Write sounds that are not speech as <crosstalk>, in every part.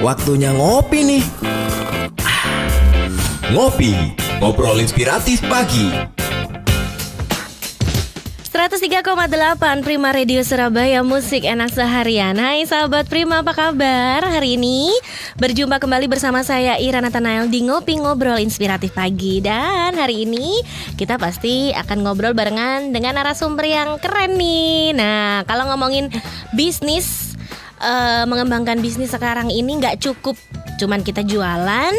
waktunya ngopi nih. Ngopi, ngobrol inspiratif pagi. 103,8 Prima Radio Surabaya Musik enak seharian Hai sahabat Prima apa kabar Hari ini berjumpa kembali bersama saya Ira Nathanael di Ngopi Ngobrol Inspiratif Pagi Dan hari ini kita pasti akan ngobrol barengan dengan narasumber yang keren nih Nah kalau ngomongin bisnis uh, Mengembangkan bisnis sekarang ini nggak cukup Cuman kita jualan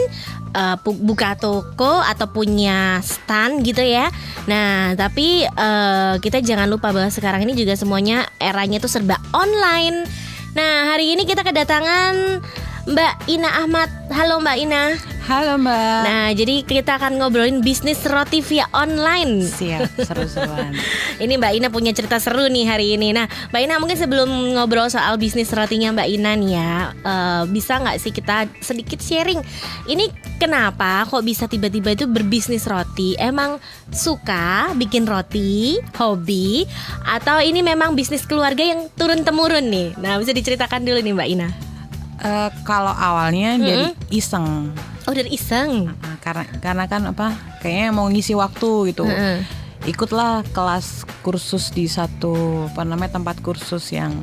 uh, buka toko atau punya stand gitu ya. Nah, tapi uh, kita jangan lupa bahwa sekarang ini juga semuanya eranya itu serba online. Nah, hari ini kita kedatangan Mbak Ina Ahmad. Halo Mbak Ina. Halo Mbak. Nah, jadi kita akan ngobrolin bisnis roti via online. Siap, seru-seruan. <laughs> ini Mbak Ina punya cerita seru nih hari ini. Nah, Mbak Ina mungkin sebelum ngobrol soal bisnis rotinya Mbak Ina nih ya, uh, bisa nggak sih kita sedikit sharing? Ini kenapa kok bisa tiba-tiba itu berbisnis roti? Emang suka bikin roti, hobi, atau ini memang bisnis keluarga yang turun temurun nih? Nah, bisa diceritakan dulu nih Mbak Ina. Uh, kalau awalnya mm -hmm. dari iseng Oh dari iseng. Karena karena kan apa? Kayaknya mau ngisi waktu gitu. Mm-hmm. Ikutlah kelas kursus di satu apa namanya tempat kursus yang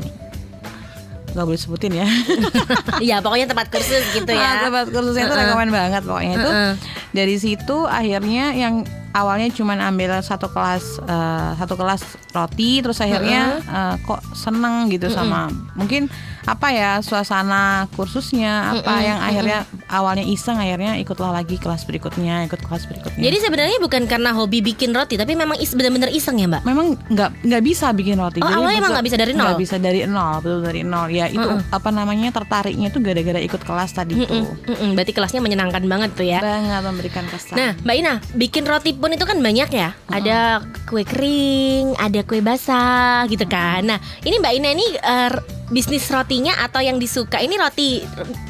nggak boleh sebutin ya. <laughs> Iya pokoknya tempat kursus gitu ya. Nah, tempat kursusnya itu rekomen banget pokoknya itu. Uh-uh. Dari situ akhirnya yang awalnya cuma ambil satu kelas uh, satu kelas roti terus akhirnya uh-uh. uh, kok seneng gitu uh-uh. sama mungkin apa ya suasana kursusnya apa -mm, yang akhirnya awalnya iseng akhirnya ikutlah lagi kelas berikutnya ikut kelas berikutnya. Jadi sebenarnya bukan karena hobi bikin roti tapi memang is benar-benar iseng ya mbak? Memang nggak nggak bisa bikin roti. Oh, jadi awalnya emang nggak bisa dari nol? nggak bisa dari nol betul dari nol. Ya itu apa namanya tertariknya itu gara-gara ikut kelas tadi tuh. berarti kelasnya menyenangkan banget tuh ya? Banget memberikan kesan. Nah mbak Ina bikin roti pun itu kan banyak ya mm -mm. ada kue kering ada kue basah gitu kan nah ini mbak Ina ini uh, bisnis rotinya atau yang disuka ini roti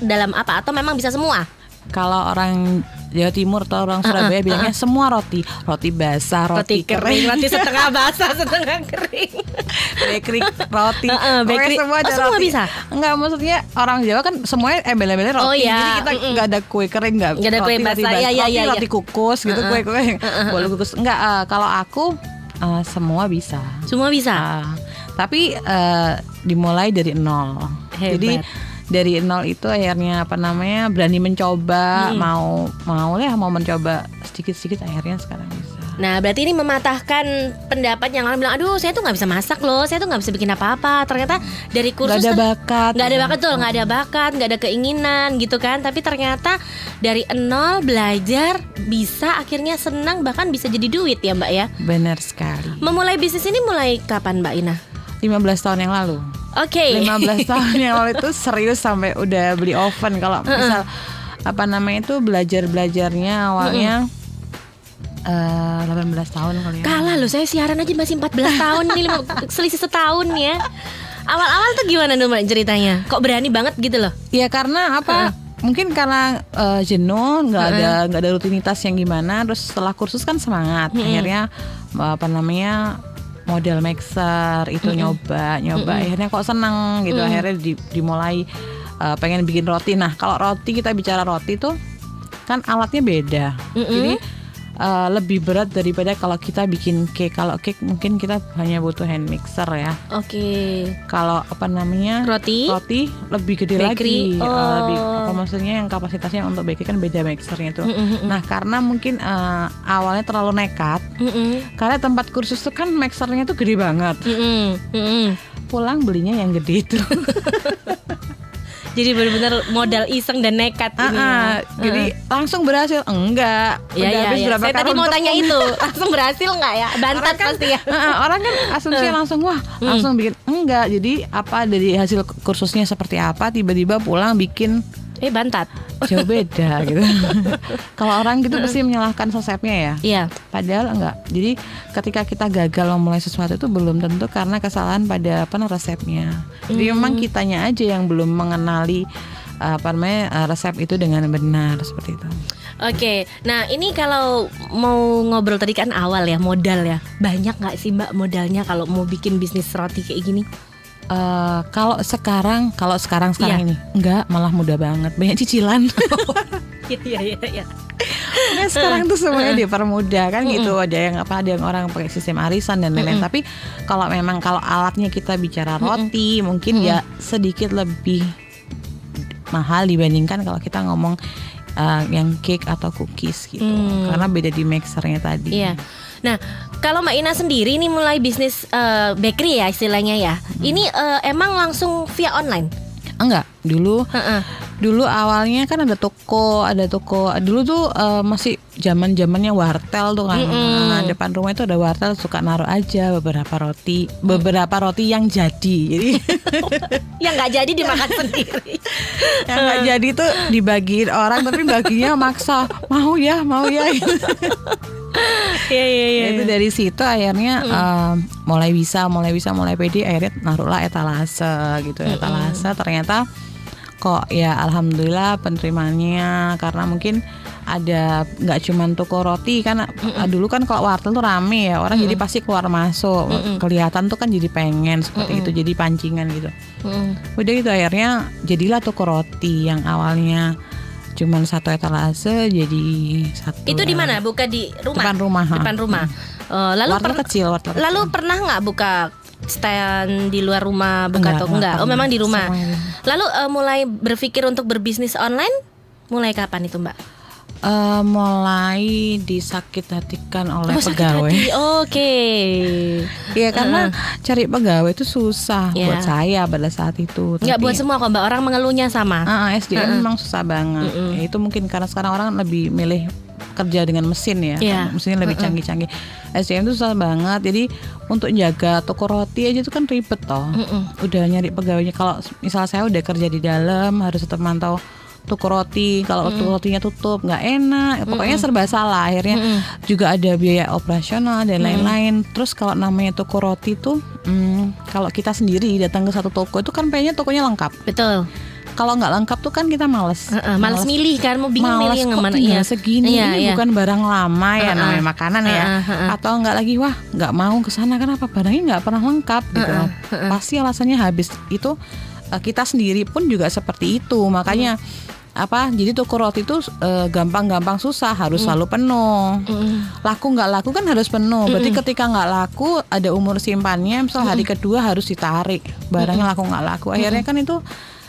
dalam apa atau memang bisa semua? Kalau orang Jawa Timur atau orang Surabaya uh, uh, bilangnya uh, semua roti, roti basah, roti, roti kering, kering, roti <laughs> setengah basah, setengah kering, bakery roti, uh, uh, bakery, semua, oh, semua roti. bisa. Enggak maksudnya orang Jawa kan semuanya embel-embelnya roti, oh, iya. jadi kita nggak ada kue kering, nggak ada kue basah, roti, ya, ya, roti, ya, roti kukus gitu, kue kue, uh, uh, boleh kukus. Enggak, uh, kalau aku uh, semua bisa. Semua bisa. Uh, tapi uh, dimulai dari nol. Hebat. Jadi dari nol itu akhirnya apa namanya berani mencoba, hmm. mau mau ya mau mencoba sedikit-sedikit akhirnya sekarang bisa. Nah berarti ini mematahkan pendapat yang lain bilang Aduh saya tuh nggak bisa masak loh Saya tuh nggak bisa bikin apa-apa Ternyata dari kursus Gak ada bakat Gak ada bakat tuh Gak ada bakat Gak ada keinginan gitu kan Tapi ternyata dari nol belajar Bisa akhirnya senang Bahkan bisa jadi duit ya mbak ya Benar sekali Memulai bisnis ini mulai kapan mbak Ina? 15 tahun yang lalu. Oke. Okay. 15 <laughs> tahun yang lalu itu serius sampai udah beli oven kalau misal apa namanya itu belajar-belajarnya awalnya Uh, 18 tahun kali ya. Kalah loh, saya siaran aja masih 14 tahun nih, selisih setahun ya. Awal-awal tuh gimana tuh mbak ceritanya? Kok berani banget gitu loh? Ya karena apa? Uh. Mungkin karena uh, jenuh, nggak uh. ada nggak ada rutinitas yang gimana. Terus setelah kursus kan semangat. Hmm. Akhirnya apa namanya model mixer itu mm -hmm. nyoba nyoba mm -hmm. akhirnya kok seneng gitu mm -hmm. akhirnya di, dimulai uh, pengen bikin roti nah kalau roti kita bicara roti tuh kan alatnya beda mm -hmm. jadi uh, lebih berat daripada kalau kita bikin cake. Kalau cake mungkin kita hanya butuh hand mixer ya. Oke. Okay. Kalau apa namanya roti? Roti lebih gede bakery. lagi. Oh. Uh, lebih apa maksudnya yang kapasitasnya untuk bakery kan beda mixernya itu. Mm -hmm. Nah karena mungkin uh, awalnya terlalu nekat. Mm -hmm. Karena tempat kursus itu kan mixernya tuh gede banget. Mm -hmm. Mm -hmm. Pulang belinya yang gede itu. <laughs> Jadi benar-benar modal iseng dan nekat uh, ini. Uh, jadi langsung berhasil? Enggak. Ya, ya, ya. Saya tadi mau tanya <laughs> itu, langsung berhasil enggak ya? Bantat kan, pasti ya. Uh, orang kan asumsi langsung wah, hmm. langsung bikin enggak. Jadi apa dari hasil kursusnya seperti apa tiba-tiba pulang bikin eh bantat. Jauh beda <laughs> gitu. Kalau orang gitu pasti menyalahkan resepnya ya? Iya. Padahal enggak. Jadi ketika kita gagal memulai sesuatu itu belum tentu karena kesalahan pada apa resepnya. Jadi hmm. memang kitanya aja yang belum mengenali apa namanya eh, resep itu dengan benar seperti itu. Oke, nah ini kalau mau ngobrol tadi kan awal ya modal ya. Banyak nggak sih mbak modalnya kalau mau bikin bisnis roti kayak gini? Eh, kalau sekarang kalau sekarang sekarang Iya. ini enggak malah mudah banget. Banyak cicilan. <laughs> Iya iya iya. Nah, sekarang tuh semuanya dipermudah kan gitu. Ada yang apa ada yang orang pakai sistem arisan dan lain-lain. Tapi kalau memang kalau alatnya kita bicara roti mungkin ya sedikit lebih mahal dibandingkan kalau kita ngomong uh, yang cake atau cookies gitu Hmm. karena beda di mixernya tadi Iya. Nah, kalau Mbak Ina sendiri ini mulai bisnis eh, bakery ya istilahnya ya. Ini eh, emang langsung via online. enggak dulu Heeh. Dulu awalnya kan ada toko ada toko. Dulu tuh uh, masih zaman zamannya wartel tuh kan. Nah, depan rumah itu ada wartel suka naruh aja beberapa roti beberapa roti yang jadi. Jadi <laughs> Yang nggak jadi dimakan sendiri. <laughs> yang nggak jadi tuh dibagiin orang tapi baginya maksa. Mau ya mau ya. <laughs> Iya iya iya. itu dari situ akhirnya um, mulai bisa mulai bisa mulai pede akhirnya naruhlah etalase gitu etalase. Ternyata kok ya alhamdulillah penerimaannya karena mungkin ada nggak cuman toko roti kan ah, dulu kan kalau wartel tuh rame ya orang jadi pasti keluar masuk kelihatan tuh kan jadi pengen seperti itu jadi pancingan gitu Mm. udah gitu akhirnya jadilah toko roti yang awalnya cuman satu etalase jadi satu Itu di mana? Buka di rumah. depan rumah. Depan rumah. Eh, lalu wartel per- kecil wartel kecil. lalu pernah nggak buka stand di luar rumah buka Enggak, toko enggak enggak? Oh memang di rumah. Semuanya Lalu eh, mulai berpikir untuk berbisnis online mulai kapan itu Mbak? Eh, mulai disakit hatikan oleh Oh, pegawai. hati. Oke. Iya karena cari pegawai itu susah Iya. buat saya pada saat itu. Nggak Tapi- buat semua kok Mbak orang mengeluhnya sama. Ah, ah, SDM memang susah banget. Ya, itu mungkin karena sekarang orang lebih milih kerja dengan mesin ya, Iya. mesinnya lebih canggih-canggih. SDM itu susah banget. Jadi untuk jaga toko roti aja itu kan ribet toh. Udah nyari pegawainya. Kalau misal saya udah kerja di dalam harus tetap mantau toko roti. Kalau toko rotinya tutup nggak enak. Pokoknya serba salah. Akhirnya juga ada biaya operasional dan lain-lain. Terus kalau namanya toko roti tuh, hmm, kalau kita sendiri datang ke satu toko itu kan kayaknya tokonya lengkap Betul. Kalau nggak lengkap tuh kan kita males. Heeh, males milih kan, mau bingung Males milih yang kok mana. tinggal Iya. segini Iya, ini iya. bukan barang lama ya Heeh. namanya makanan ya. Heeh, heeh. Atau nggak lagi wah nggak mau ke sana kenapa barangnya nggak pernah lengkap gitu. Pasti alasannya habis itu eh, kita sendiri pun juga seperti itu makanya apa jadi toko roti itu eh, gampang-gampang susah harus selalu penuh laku nggak laku kan harus penuh berarti ketika nggak laku ada umur simpannya misal hari kedua harus ditarik barangnya laku nggak laku akhirnya kan itu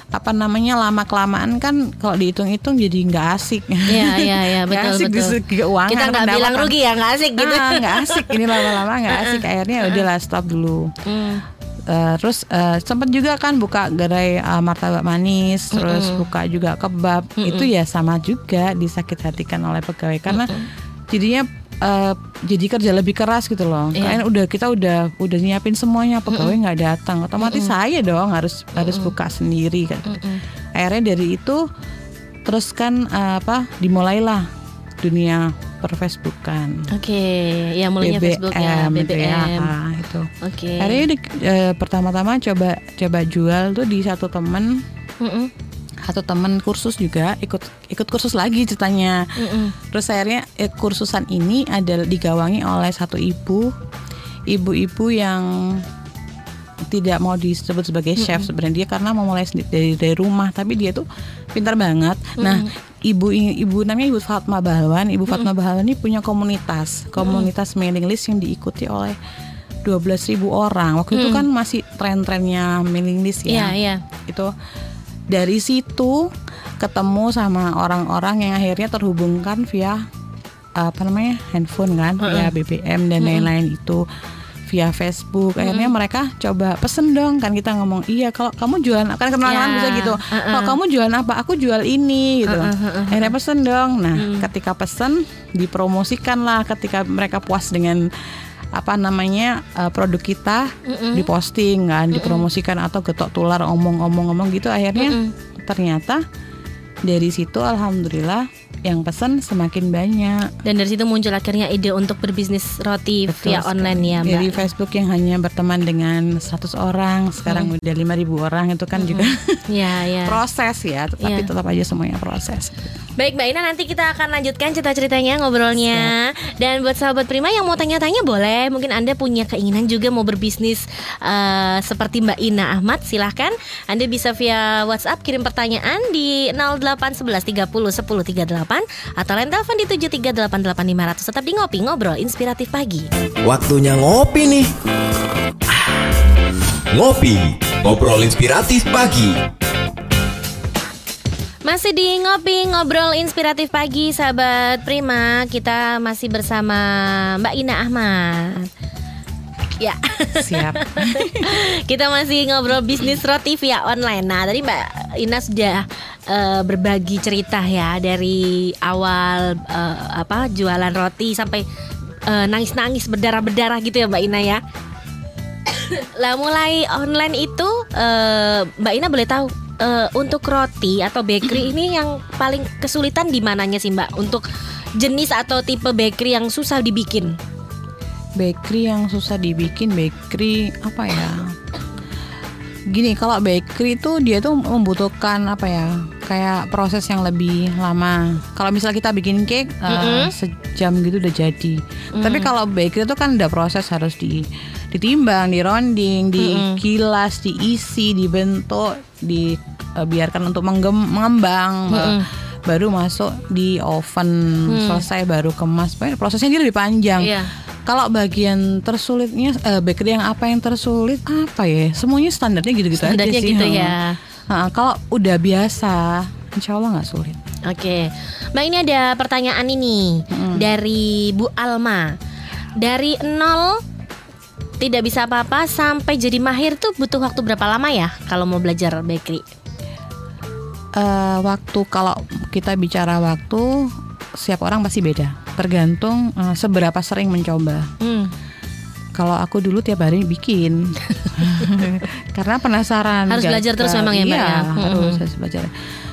apa namanya lama kelamaan kan kalau dihitung-hitung jadi nggak asik. Iya iya iya <laughs> betul asik di betul. segi keuangan Kita nggak bilang rugi ya nggak asik gitu. Ah, nggak asik. Ini lama-lama nggak <laughs> asik. Akhirnya udahlah stop dulu. Hmm. Eh, terus eh, sempat juga kan buka gerai eh, martabak manis, terus buka juga kebab. Itu ya sama juga disakit hatikan oleh pegawai. Karena jadinya eh, jadi kerja lebih keras gitu loh. Iya. Kayaknya udah kita udah udah nyiapin semuanya pegawai nggak datang, otomatis saya dong harus harus buka sendiri kan. Akhirnya dari itu terus kan eh, apa dimulailah dunia per Facebookan. Oke, ya mulainya Facebook ya, BBM, gitu ya, BBM. ah, itu. Oke. Akhirnya di- eh, pertama-tama coba coba jual tuh di satu temen Mm-mm. Satu temen kursus juga ikut ikut kursus lagi ceritanya. Mm-mm. Terus akhirnya eh, kursusan ini adalah digawangi oleh satu ibu, ibu-ibu yang tidak mau disebut sebagai chef sebenarnya dia karena mau mulai sendiri dari dari rumah tapi dia tuh pintar banget. Nah, ibu ibu namanya Ibu Fatma Bahalwan. Ibu Fatma Bahalwan ini punya komunitas, komunitas mailing list yang diikuti oleh 12.000 orang. Waktu itu kan masih tren-trennya mailing list Iya ya iya. itu dari situ ketemu sama orang-orang yang akhirnya terhubungkan via apa namanya handphone kan via BBM dan lain-lain itu via Facebook. Akhirnya mereka coba pesen dong kan kita ngomong iya kalau kamu jualan kan kenalan Ya, bisa gitu. kalau kamu jualan apa? Aku jual ini gitu. Akhirnya pesen dong. Nah ketika pesen dipromosikan lah ketika mereka puas dengan apa namanya uh, produk kita diposting kan dipromosikan atau getok tular omong-omong-omong gitu akhirnya ternyata dari situ alhamdulillah yang pesan semakin banyak. Dan dari situ muncul akhirnya ide untuk berbisnis roti Betul via sekali. online ya Mbak. Dari Facebook yang hanya berteman dengan 100 orang, sekarang udah 5000 orang itu kan juga Ya, ya. <laughs> proses ya, tetapi Iya. tetap aja semuanya proses. Baik Mbak Ina nanti kita akan lanjutkan cerita-ceritanya ngobrolnya Dan buat sahabat Prima yang mau tanya-tanya boleh Mungkin Anda punya keinginan juga mau berbisnis eh, seperti Mbak Ina Ahmad Silahkan Anda bisa via WhatsApp kirim pertanyaan di 0811 30 10 38 Atau lain telepon di 7388500 Tetap di Ngopi Ngobrol Inspiratif Pagi Waktunya ngopi nih. Ah, Ngopi, ngobrol inspiratif pagi. Masih di Ngopi Ngobrol Inspiratif Pagi Sahabat Prima Kita masih bersama Mbak Ina Ahmad Ya Siap. <laughs> Kita masih ngobrol bisnis roti via online. Nah, tadi Mbak Ina sudah eh, berbagi cerita ya dari awal eh, apa jualan roti sampai eh, nangis-nangis berdarah-berdarah gitu ya Mbak Ina ya. <coughs> lah mulai online itu eh, Mbak Ina boleh tahu eh, untuk roti atau bakery ini yang paling kesulitan di mananya sih Mbak untuk jenis atau tipe bakery yang susah dibikin? bakery yang susah dibikin bakery apa ya gini kalau bakery itu dia tuh membutuhkan apa ya kayak proses yang lebih lama. Kalau misalnya kita bikin cake eh, sejam gitu udah jadi. Tapi kalau bakery itu kan ada proses harus di ditimbang dironding dikilas diisi dibentuk dibiarkan untuk menggem- mengembang ba- baru masuk di oven selesai baru kemas. Pokoknya prosesnya dia lebih panjang. Iya. kalau bagian tersulitnya eh, bakery yang apa yang tersulit apa ya? Semuanya standarnya gitu-gitu aja sih. gitu ya. Ha, kalau udah biasa, insya Allah nggak sulit. Oke, Mbak ini ada pertanyaan ini dari Bu Alma. Dari nol tidak bisa apa-apa sampai jadi mahir tuh butuh waktu berapa lama ya kalau mau belajar bakery? Eh, waktu kalau kita bicara waktu, setiap orang pasti beda. Tergantung eh, seberapa sering mencoba. Hmm. Kalau aku dulu tiap hari bikin, <laughs> karena penasaran. Harus gagal. belajar terus memang ya, Mbak, Iya, ya? harus harus belajar.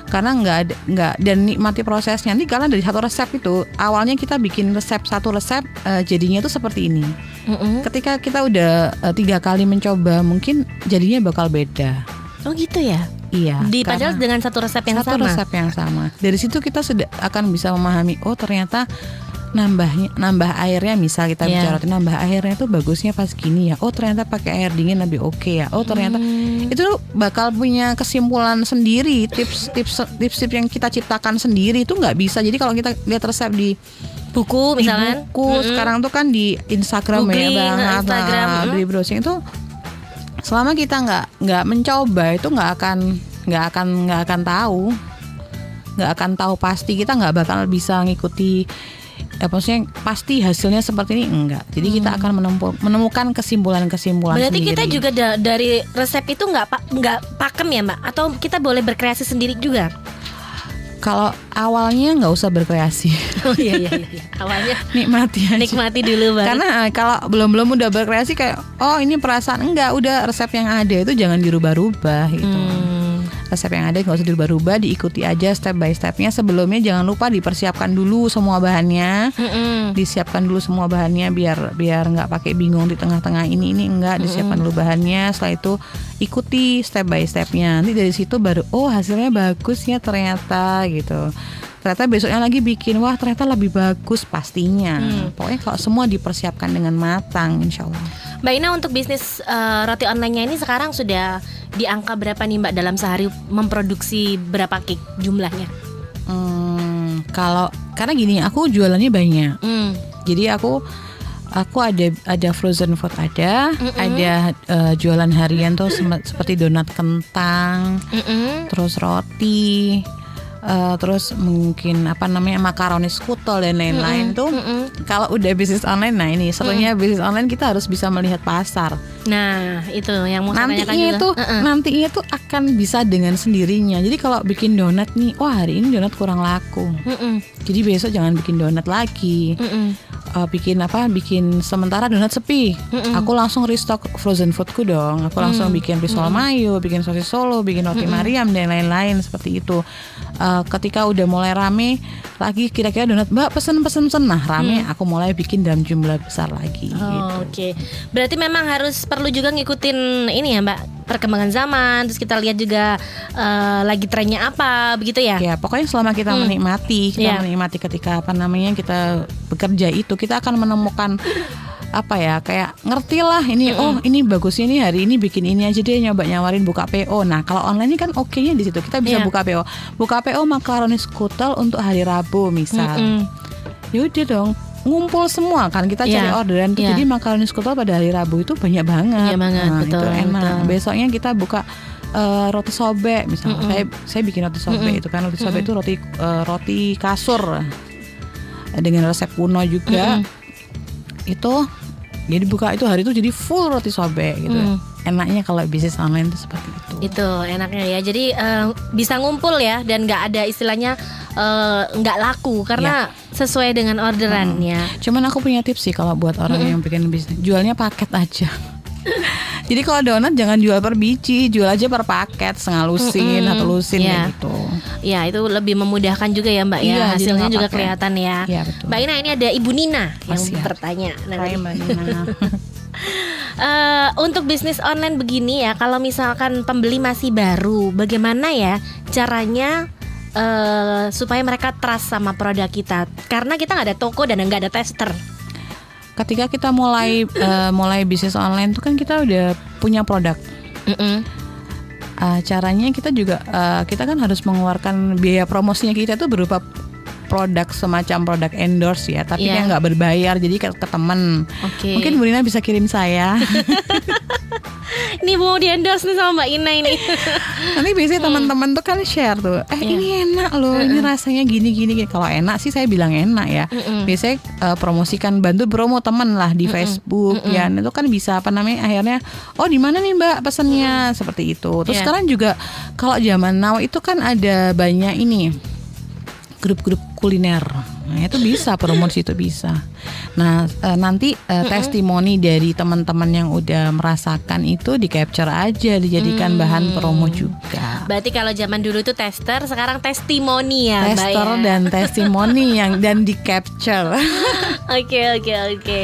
Karena nggak nggak dan nikmati prosesnya. Nanti karena dari satu resep itu awalnya kita bikin resep satu resep eh, jadinya tuh seperti ini. Mm-mm. Ketika kita udah eh, tiga kali mencoba, mungkin jadinya bakal beda. Oh gitu ya. Iya. Di padahal dengan satu resep yang satu sama. resep yang sama. Dari situ kita sudah akan bisa memahami. Oh ternyata nambahnya nambah airnya misal kita Iya. bicara nambah airnya tuh bagusnya pas gini ya. Oh ternyata pakai air dingin lebih oke ya. Oh ternyata Hmm. itu bakal punya kesimpulan sendiri. Tips tips tips tips yang kita ciptakan sendiri itu nggak bisa. Jadi kalau kita lihat resep di Buku di misalkan. buku Mm-mm. sekarang tuh kan di Instagram Googling, ya banget Instagram, nah, di browsing itu selama kita nggak nggak mencoba itu nggak akan nggak akan nggak akan tahu nggak akan tahu pasti kita nggak bakal bisa ngikuti eh, maksudnya pasti hasilnya seperti ini enggak jadi kita akan menempu- menemukan kesimpulan-kesimpulan Hmm. Berarti sendiri kita juga da- dari resep itu nggak pa- nggak pakem ya mbak? Atau kita boleh berkreasi sendiri juga? kalau awalnya nggak usah berkreasi Oh iya iya iya. Awalnya <laughs> nikmati aja. nikmati dulu baru. Karena eh, kalau belum-belum udah berkreasi kayak oh ini perasaan enggak udah resep yang ada itu jangan dirubah-rubah gitu. Hmm. Resep yang ada nggak usah dirubah-rubah, diikuti aja step by stepnya. Sebelumnya jangan lupa dipersiapkan dulu semua bahannya. Mm-mm. Disiapkan dulu semua bahannya biar biar nggak pakai bingung di tengah-tengah ini ini enggak disiapkan dulu bahannya. Setelah itu ikuti step by stepnya. Nanti dari situ baru oh hasilnya bagus ya ternyata gitu. Ternyata besoknya lagi bikin wah ternyata lebih bagus pastinya. Pokoknya kalau semua dipersiapkan dengan matang, insya Allah. Mbak Ina untuk bisnis eh, roti online-nya ini sekarang sudah di angka berapa nih Mbak dalam sehari memproduksi berapa cake jumlahnya? Hmm, kalau karena gini aku jualannya banyak. Hmm. Jadi aku aku ada ada frozen food ada, ada eh, jualan harian tuh seperti donat kentang, Mm-mm. terus roti, eh, terus mungkin apa namanya makaroni skutel dan lain-lain tuh. Kalau udah bisnis online, nah ini serunya bisnis online kita harus bisa melihat pasar. Nah itu yang mau Nantinya itu Mm-mm. nantinya tuh akan bisa dengan sendirinya. Jadi kalau bikin donat nih, wah hari ini donat kurang laku. Mm-mm. Jadi besok jangan bikin donat lagi. Mm-mm. uh, bikin apa bikin sementara donat sepi aku langsung restock frozen foodku dong aku langsung bikin risol mayo bikin sosis solo bikin roti mariam dan lain-lain seperti itu Uh, ketika udah mulai rame lagi kira-kira donat mbak pesen pesen pesen nah rame aku mulai bikin dalam jumlah besar lagi gitu. Oh, Oke, berarti memang harus perlu juga ngikutin ini ya Mbak perkembangan zaman. Terus kita lihat juga eh, lagi trennya apa, begitu ya? Ya pokoknya selama kita menikmati, kita Iya. menikmati ketika apa namanya kita bekerja itu kita akan menemukan <laughs> apa ya kayak ngerti lah ini oh ini bagusnya ini hari ini bikin ini aja deh nyoba nyawarin buka PO. Nah kalau online ini kan oke-nya di situ kita bisa Iya. buka PO. Buka PO makaroni skutel untuk hari Rabu misal. Mm-mm. Yaudah dong ngumpul semua kan kita cari Iya. orderan tuh. Iya. jadi makaroni skutel pada hari Rabu itu banyak banget. Banyak banget, Nah, betul, itu enak. betul. Besoknya kita buka eh, roti sobek misalnya. Saya saya bikin roti sobek itu kan roti sobek itu roti eh, roti kasur dengan resep kuno juga. Itu jadi buka itu hari itu jadi full roti sobek gitu. Mm. Enaknya kalau bisnis online itu seperti itu. Itu enaknya ya. Jadi eh, bisa ngumpul ya dan nggak ada istilahnya eh, nggak laku karena sesuai dengan orderannya. Cuman aku punya tips sih kalau buat orang yang bikin bisnis, jualnya paket aja. <laughs> Jadi kalau donat jangan jual per biji, jual aja per paket, setengah lusin, Mm-mm. satu lusin Iya. kayak gitu. Ya itu lebih memudahkan juga ya Mbak ya. Iya, Hasilnya juga pakai. kelihatan ya. Iya, betul. Mbak Ina ini ada Ibu Nina yang siap. bertanya. Nah, Hai Mbak Nina. <laughs> Eh, untuk bisnis online begini ya, kalau misalkan pembeli masih baru, bagaimana ya caranya eh, supaya mereka trust sama produk kita? Karena kita nggak ada toko dan nggak ada tester. Ketika kita mulai eh, mulai bisnis online tuh kan kita udah punya produk. Mm-mm. Eh, caranya kita juga eh, kita kan harus mengeluarkan biaya promosinya kita tuh berupa produk semacam produk endorse ya, tapi Iya. yang nggak berbayar jadi ke, ke temen. Oke. Mungkin Bu Nina bisa kirim saya. <laughs> Ini mau di endorse nih sama Mbak Ina ini. Nanti biasanya Hmm. teman-teman tuh kan share tuh, eh Iya. ini enak loh, ini rasanya gini gini gini. Kalau enak sih saya bilang enak ya. Mm-mm. Biasanya eh, promosikan bantu promo temen lah di Facebook ya. Itu kan bisa apa namanya akhirnya, oh di mana nih Mbak pesennya seperti itu. Terus Iya. sekarang juga kalau zaman now itu kan ada banyak ini grup-grup kuliner. Nah, itu bisa promo di situ bisa. Nah, eh, nanti eh, testimoni dari teman-teman yang udah merasakan itu di capture aja dijadikan Mm. bahan promo juga. Berarti kalau zaman dulu tuh tester, sekarang testimoni ya, Mbak Tester ya? dan testimoni <laughs> yang dan di capture. <laughs> Oke oke oke.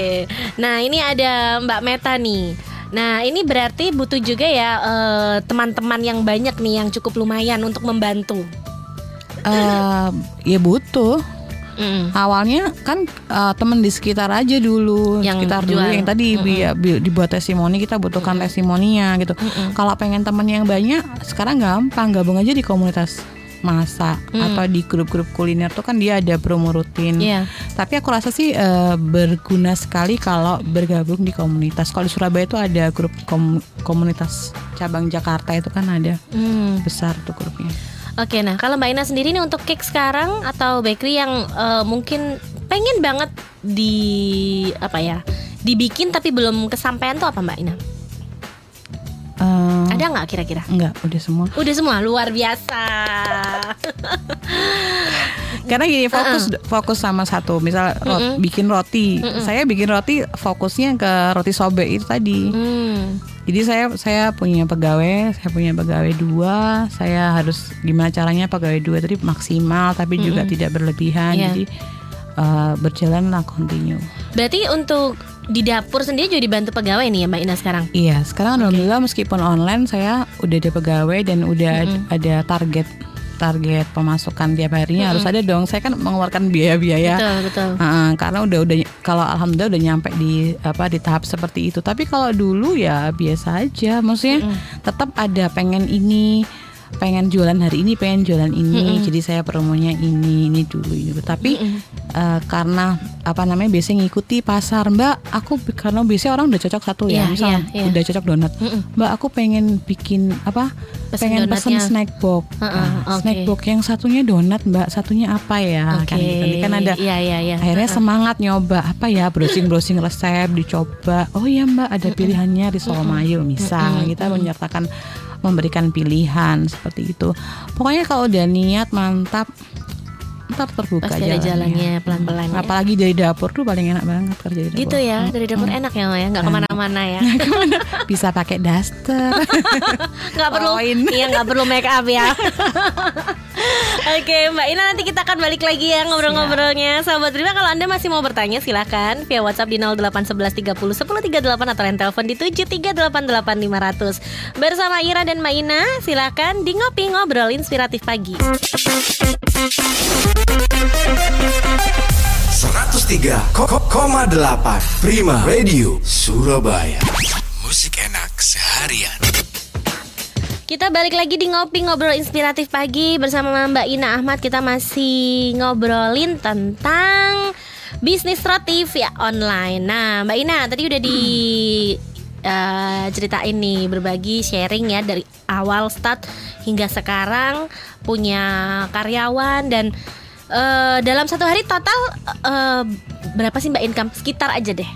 Nah ini ada Mbak Meta nih. Nah ini berarti butuh juga ya eh, teman-teman yang banyak nih yang cukup lumayan untuk membantu. Eh, ya butuh. Mm. Awalnya kan eh, temen di sekitar aja dulu, Yang sekitar dulu jual. yang tadi bi- bi- dibuat testimoni kita butuhkan testimoninya gitu. Kalau pengen temen yang banyak, sekarang gampang gabung aja di komunitas masak atau di grup-grup kuliner tuh kan dia ada promo rutin. Iya. Tapi aku rasa sih eh, berguna sekali kalau bergabung di komunitas. Kalau di Surabaya itu ada grup kom- komunitas cabang Jakarta itu kan ada Hmm. besar tuh grupnya. Oke, nah kalau Mbak Ina sendiri nih untuk cake sekarang atau bakery yang eh, mungkin pengen banget di apa ya dibikin tapi belum kesampaian tuh apa Mbak Ina? Eh, Ada nggak kira-kira? enggak, udah semua. Udah semua luar biasa. <laughs> Karena gini fokus fokus sama satu, misal ro- bikin roti. Saya bikin roti fokusnya ke roti sobek itu tadi. Hmm. Jadi saya saya punya pegawai, saya punya pegawai dua. Saya harus gimana caranya pegawai dua tadi maksimal tapi juga tidak berlebihan. Iya. Jadi eh, berjalanlah continue. Berarti untuk di dapur sendiri juga dibantu pegawai nih ya Mbak Ina sekarang? Iya, sekarang alhamdulillah meskipun online saya udah ada pegawai dan udah ad- ada target target pemasukan tiap harinya harus ada dong. Saya kan mengeluarkan biaya-biaya. Betul betul. Heeh, karena udah udah kalau alhamdulillah udah nyampe di apa di tahap seperti itu. Tapi kalau dulu ya biasa aja. Maksudnya tetap ada pengen ini, pengen jualan hari ini, pengen jualan ini. Jadi saya promonya ini, ini dulu ini. Tapi eh, karena apa namanya biasanya ngikuti pasar, Mbak. Aku karena biasanya orang udah cocok satu ya, Iya, misal iya, iya. udah cocok donat. Mbak, aku pengen bikin apa? Pesen pengen pesen snack box. Heeh, Nah, oke. Snack box yang satunya donat, Mbak. Satunya apa ya? Oke. Kan gitu. Ini kan ada Iya iya iya. akhirnya semangat nyoba apa ya browsing browsing resep dicoba oh ya mbak ada pilihannya risol mayo misal kita menyertakan memberikan pilihan seperti itu. Pokoknya kalau udah niat mantap ntar terbuka Pasti ada jalannya. pelan-pelan ya. Apalagi dari dapur tuh paling enak banget kerja di dapur. Gitu ya, dari dapur enak ya, ya? Nggak ke mana-mana ya. Bisa pakai daster. <laughs> nggak perlu. Iya nggak perlu make up ya <laughs> Oke Mbak Ina nanti kita akan balik lagi ya ngobrol-ngobrolnya. Sahabat Prima kalau Anda masih mau bertanya silahkan Via WhatsApp di 0811 30 10 38 Atau line telepon di 7388500 Bersama Ira dan Mbak Ina silahkan di Ngopi Ngobrol Inspiratif Pagi. 103,8 Prima Radio Surabaya. Musik enak seharian Kita balik lagi di Ngopi Ngobrol Inspiratif Pagi Bersama Mbak Ina Ahmad Kita masih ngobrolin tentang Bisnis roti via online Nah Mbak Ina tadi udah di <clears throat> eh, ceritain nih Berbagi sharing ya Dari awal start hingga sekarang Punya karyawan dan eh, Dalam satu hari total eh, Berapa sih Mbak income? Sekitar aja deh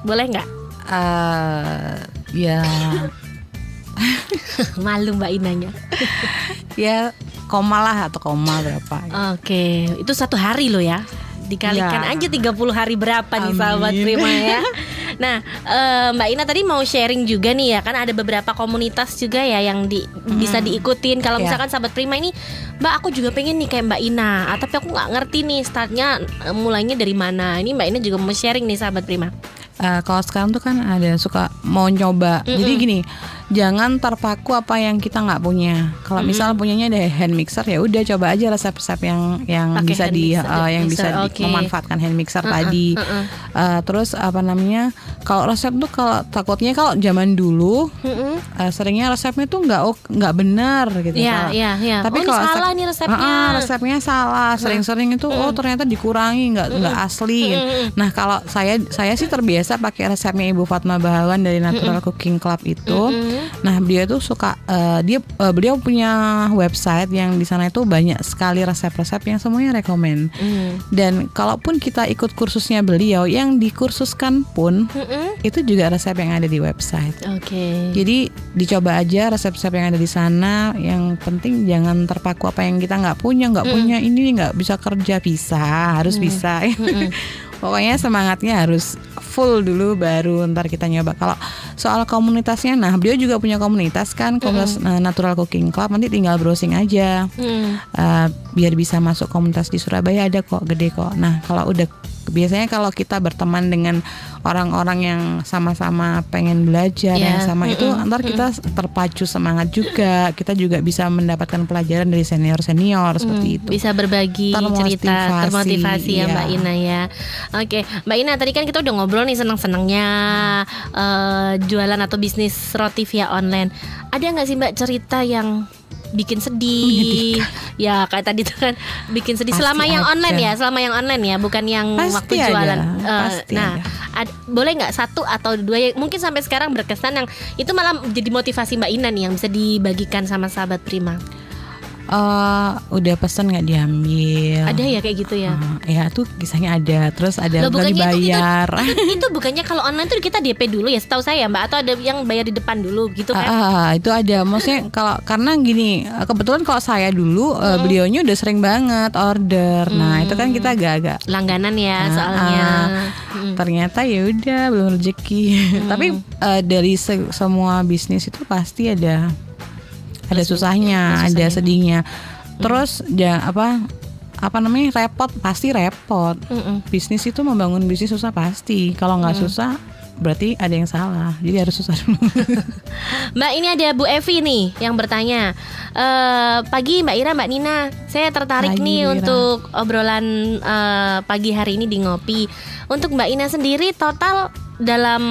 Boleh nggak? Eh, ya <laughs> Malu Mbak Inanya ya koma lah atau koma berapa Oke, itu satu hari loh ya. Dikalikan Ya. aja 30 hari berapa nih Amin. sahabat Prima ya. <laughs> Nah, eh, Mbak Ina tadi mau sharing juga nih ya, kan ada beberapa komunitas juga ya yang di, bisa diikutin. Kalau Ya. misalkan sahabat Prima ini, Mbak aku juga pengen nih kayak Mbak Ina, ah, tapi aku nggak ngerti nih startnya eh, mulainya dari mana. Ini Mbak Ina juga mau sharing nih sahabat Prima. Eh, kalau sekarang tuh kan ada suka mau nyoba. Jadi gini, jangan terpaku apa yang kita nggak punya. Kalau misal punyanya ada hand mixer ya udah coba aja resep-resep yang yang Pakai bisa di mixer, eh, yang mixer, bisa oke. memanfaatkan hand mixer tadi. Eh, terus apa namanya? Kalau resep tuh kalau takutnya kalau zaman dulu Mm-mm. eh, seringnya resepnya tuh nggak nggak benar gitu. Iya, iya, iya. Tapi Oh, kalau salah nih resepnya. Ah, ah, resepnya salah. Sering-sering itu oh ternyata dikurangi nggak nggak asli. Nah kalau saya saya sih terbiasa pakai resepnya Ibu Fatma Bahawan dari Natural Cooking Club itu. Nah beliau tuh suka eh, dia eh, beliau punya website yang di sana itu banyak sekali resep-resep yang semuanya rekomend. Mm. Dan kalaupun kita ikut kursusnya beliau yang dikursuskan pun Mm-mm. itu juga resep yang ada di website. Oke. Jadi dicoba aja resep-resep yang ada di sana. Yang penting jangan terpaku apa yang kita nggak punya, nggak punya ini nggak bisa kerja bisa, harus bisa. <laughs> Pokoknya semangatnya harus full dulu baru ntar kita nyoba. Kalau soal komunitasnya, nah beliau juga punya komunitas kan, komunitas eh, Natural Cooking Club. Nanti tinggal browsing aja. Mm. Eh, biar bisa masuk komunitas di Surabaya ada kok gede kok. Nah kalau udah biasanya kalau kita berteman dengan orang-orang yang sama-sama pengen belajar Ya, yang sama itu mm-mm, ntar kita terpacu semangat juga. Kita juga bisa mendapatkan pelajaran dari senior-senior seperti itu. Bisa berbagi Termotivasi, cerita, termotivasi ya iya. Mbak Ina ya. Oke, Mbak Ina tadi kan kita udah ngobrol nih senang-senangnya eh, jualan atau bisnis roti via online. Ada nggak sih Mbak cerita yang bikin sedih? Ya kayak tadi tuh kan bikin sedih Pasti selama yang ada. online ya, selama yang online ya, bukan yang Pasti waktu ada, jualan. Eh, pasti nah, ada. ad- boleh nggak satu atau dua yang mungkin sampai sekarang berkesan yang itu malah jadi motivasi Mbak Ina nih yang bisa dibagikan sama sahabat Prima. Eh, udah pesan nggak diambil? Ada ya kayak gitu ya? Eh, ya tuh kisahnya ada. Terus ada Loh, belum bukannya itu- itu- dibayar. <laughs> Itu, itu bukannya kalau online tuh kita DP dulu ya setahu saya Mbak atau ada yang bayar di depan dulu gitu kan? Ah, ah, itu ada maksudnya kalau karena gini eh, kebetulan kalau saya dulu Hmm. beliaunya udah sering banget order nah itu kan kita agak-agak Langganan ya Ah, soalnya. ah. Mm. ternyata ya udah belum rezeki <laughs> tapi eh, dari se- semua bisnis itu pasti ada ada susahnya ada sedihnya. Terus ya apa apa namanya repot pasti repot. Mm-mm. bisnis itu membangun bisnis susah pasti. Kalau nggak susah berarti ada yang salah. Jadi harus susah dulu. <laughs> Mbak ini ada Bu Evi nih yang bertanya eh pagi Mbak Ira Mbak Nina saya tertarik Pagi, nih Ira. untuk obrolan eh, pagi hari ini di ngopi. Untuk Mbak Ina sendiri total dalam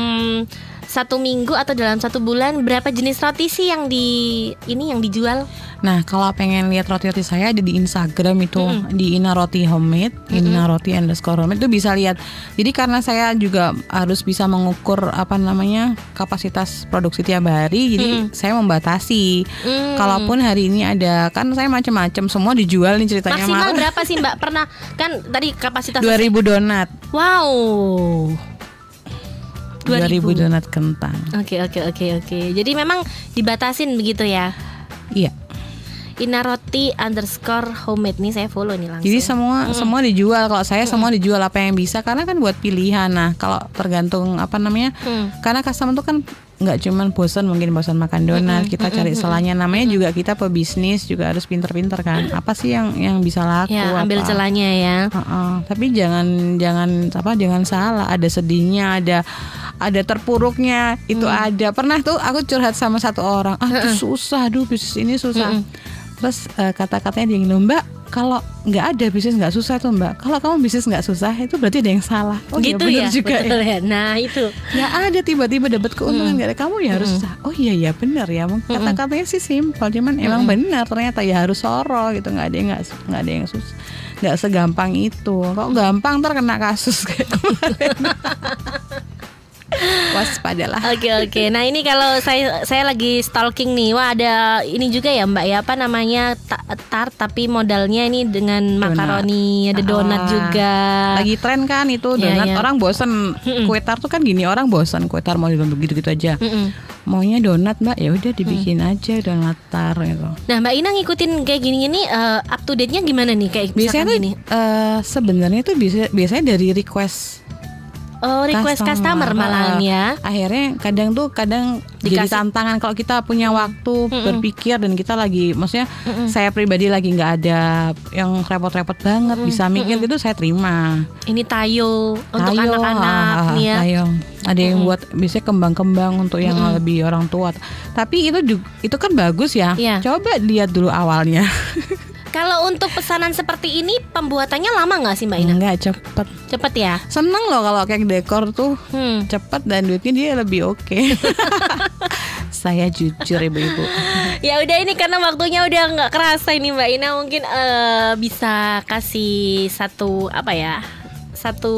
satu minggu atau dalam satu bulan berapa jenis roti sih yang di ini yang dijual? Nah, kalau pengen lihat roti-roti saya ada di Instagram itu di Ina Roti Homemade, Ina Roti underscore homemade itu bisa lihat. Jadi karena saya juga harus bisa mengukur apa namanya kapasitas produksi tiap hari, jadi saya membatasi. Hmm. Kalaupun hari ini ada kan saya macam-macam semua dijual nih ceritanya Maksimal malah berapa sih Mbak? Pernah kan tadi kapasitas 2000 donat, Wow. 2000 donat kentang. Oke oke oke oke. Jadi memang dibatasin begitu ya. Iya. Inaroti underscore homemade nih saya follow nih langsung. Jadi semua semua dijual. Kalau saya semua dijual apa yang bisa karena kan buat pilihan. Nah, kalau tergantung apa namanya? Hmm. Karena customer tuh kan nggak cuman bosan mungkin bosan makan donat kita cari selanya namanya juga kita pebisnis juga harus pinter-pinter kan. Apa sih yang yang bisa laku ya ambil apa? celahnya ya. Heeh, tapi jangan jangan apa jangan salah. Ada sedihnya ada ada terpuruknya. Itu ada. Pernah tuh aku curhat sama satu orang ah itu susah aduh bisnis ini susah. Terus eh, kata-katanya dia gini mbak kalau nggak ada bisnis nggak susah tuh mbak. Kalau kamu bisnis nggak susah itu berarti ada yang salah. Oh iya gitu bener ya. juga ya. betul ya. Nah, itu. nggak ada tiba-tiba dapat keuntungan nggak ada. Kamu ya harus susah. Oh iya iya benar ya. Mungkin kata-katanya sih simpel cuman emang benar ternyata ya harus soro gitu. Nggak ada yang nggak nggak ada yang susah nggak segampang itu. Kok gampang ntar kena kasus kayak <laughs> kemarin <laughs> waspadalah. Oke oke. Nah ini kalau saya saya lagi stalking nih, wah ada ini juga ya Mbak ya. Apa namanya? Ta- tart tapi modalnya ini dengan makaroni, ada donat Ah. juga. lagi tren kan itu Iya, donat. iya. orang bosen. Kue tart tuh kan gini orang bosen. Kue tart mau begitu gitu aja. Mm-mm. maunya donat mbak. Ya udah dibikin aja donat tar gitu. Nah Mbak Ina ngikutin kayak gini-gini eh, up to date-nya gimana nih? Kayak biasanya tuh gini? eh, sebenarnya tuh bisa biasanya dari request Oh request customer, malahan Ah, ya. akhirnya kadang tuh kadang jadi Dikasih- tantangan kalau kita punya waktu berpikir dan kita lagi maksudnya saya pribadi lagi nggak ada yang repot-repot banget bisa mikir gitu saya terima Ini tayo untuk Tayo, anak-anak ah, nih ya. tayo. Ada yang buat biasanya kembang-kembang untuk yang lebih orang tua. Tapi itu juga, itu kan bagus ya. Iya. Coba lihat dulu awalnya. <laughs> Kalau untuk pesanan seperti ini pembuatannya lama nggak sih Mbak Ina? Enggak cepet. Cepet ya. Seneng loh kalau kayak dekor tuh Hmm. cepet dan duitnya dia lebih oke. <laughs> Saya jujur ibu-ibu. Ya udah ini karena waktunya udah nggak kerasa ini Mbak Ina mungkin eh, bisa kasih satu apa ya satu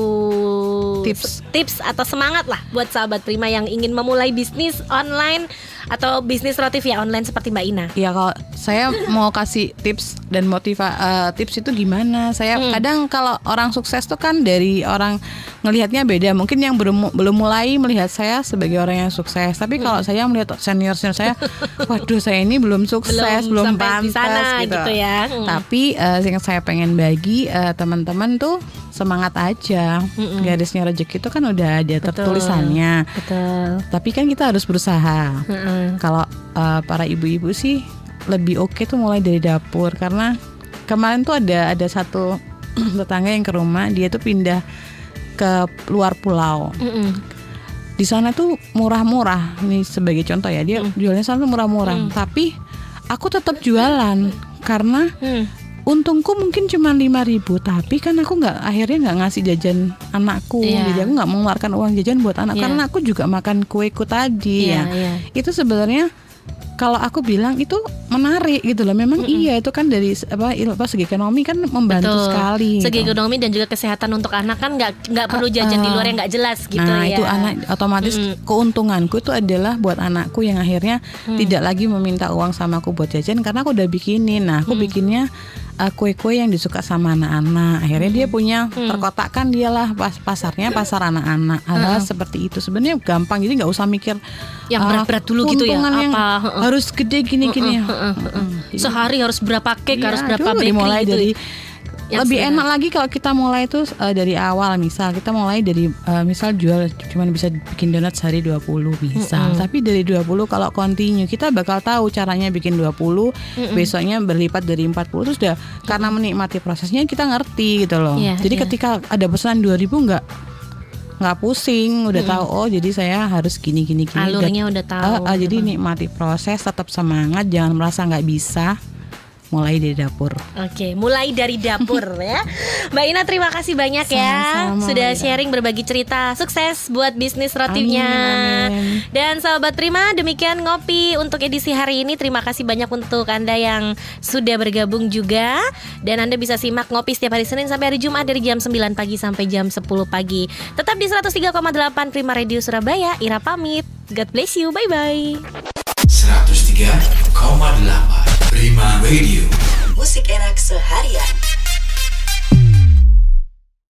Tips. tips atau semangat lah buat sahabat Prima yang ingin memulai bisnis online atau bisnis rotif ya online seperti Mbak Ina. Ya kalau saya mau kasih tips dan motiva eh, tips itu gimana? Saya kadang kalau orang sukses tuh kan dari orang ngelihatnya beda. Mungkin yang belum belum mulai melihat saya sebagai orang yang sukses. Tapi kalau saya melihat senior senior saya, <laughs> waduh saya ini belum sukses, Belum belum, pantas sana gitu. gitu ya. Hmm. Tapi eh, yang saya pengen bagi eh, teman-teman tuh semangat aja. Garisnya rezeki itu kan udah ada tertulisannya. Betul. Tapi kan kita harus berusaha. Kalau uh, para ibu-ibu sih lebih oke tuh mulai dari dapur karena kemarin tuh ada ada satu <clears throat> tetangga yang ke rumah dia tuh pindah ke luar pulau. Mm-mm. Di sana tuh murah-murah. Ini sebagai contoh ya dia jualnya sana tuh murah-murah. Tapi aku tetap jualan karena Hmm. Untungku mungkin cuma 5000 tapi kan aku nggak akhirnya nggak ngasih jajan anakku Iya. jadi aku nggak mengeluarkan uang jajan buat anak Iya. karena aku juga makan kueku tadi Iya, ya iya. itu sebenarnya kalau aku bilang itu menarik gitu loh memang iya itu kan dari apa, apa segi ekonomi kan membantu Betul. sekali Segi gitu. ekonomi dan juga kesehatan untuk anak kan nggak nggak perlu jajan di luar yang nggak jelas gitu nah ya. itu anak otomatis keuntunganku itu adalah buat anakku yang akhirnya Mm. tidak lagi meminta uang sama aku buat jajan karena aku udah bikinin nah Mm. aku bikinnya uh, kue-kue yang disuka sama anak-anak akhirnya dia Mm. punya terkotakkan dia lah pas pasarnya pasar anak-anak hal seperti itu sebenarnya gampang jadi nggak usah mikir Yang uh, berat-berat dulu gitu ya, yang apa, heeh. harus gede gini-gini Jadi- Sehari harus berapa cake, Iya, harus berapa bakery dimulai gitu. dari Yang lebih enak lagi kalau kita mulai itu eh, dari awal. Misal kita mulai dari eh, misal jual cuman bisa bikin donat sehari 20 misal. Tapi dari 20 kalau continue kita bakal tahu caranya bikin 20 besoknya berlipat dari 40 terus udah karena menikmati prosesnya kita ngerti gitu loh. Iya, jadi iya. ketika ada pesanan 2000 nggak nggak pusing udah tahu oh jadi saya harus gini gini gini Alurnya udah tahu. Ah, ah, jadi nikmati proses tetap semangat jangan merasa nggak bisa mulai dari dapur Oke, mulai dari dapur <laughs> ya. Mbak Ina terima kasih banyak ya Sama-sama, sudah Mbak Ina. sharing berbagi cerita sukses buat bisnis. Amin, amin. Dan sahabat Prima, demikian ngopi untuk edisi hari ini. Terima kasih banyak untuk Anda yang sudah bergabung juga dan Anda bisa simak ngopi setiap hari Senin sampai hari Jumat dari jam 9 pagi sampai jam 10 pagi. Tetap di 103,8 Prima Radio Surabaya. Ira pamit. God bless you. Bye bye. 103,8 Prima Radio Musik enak seharian.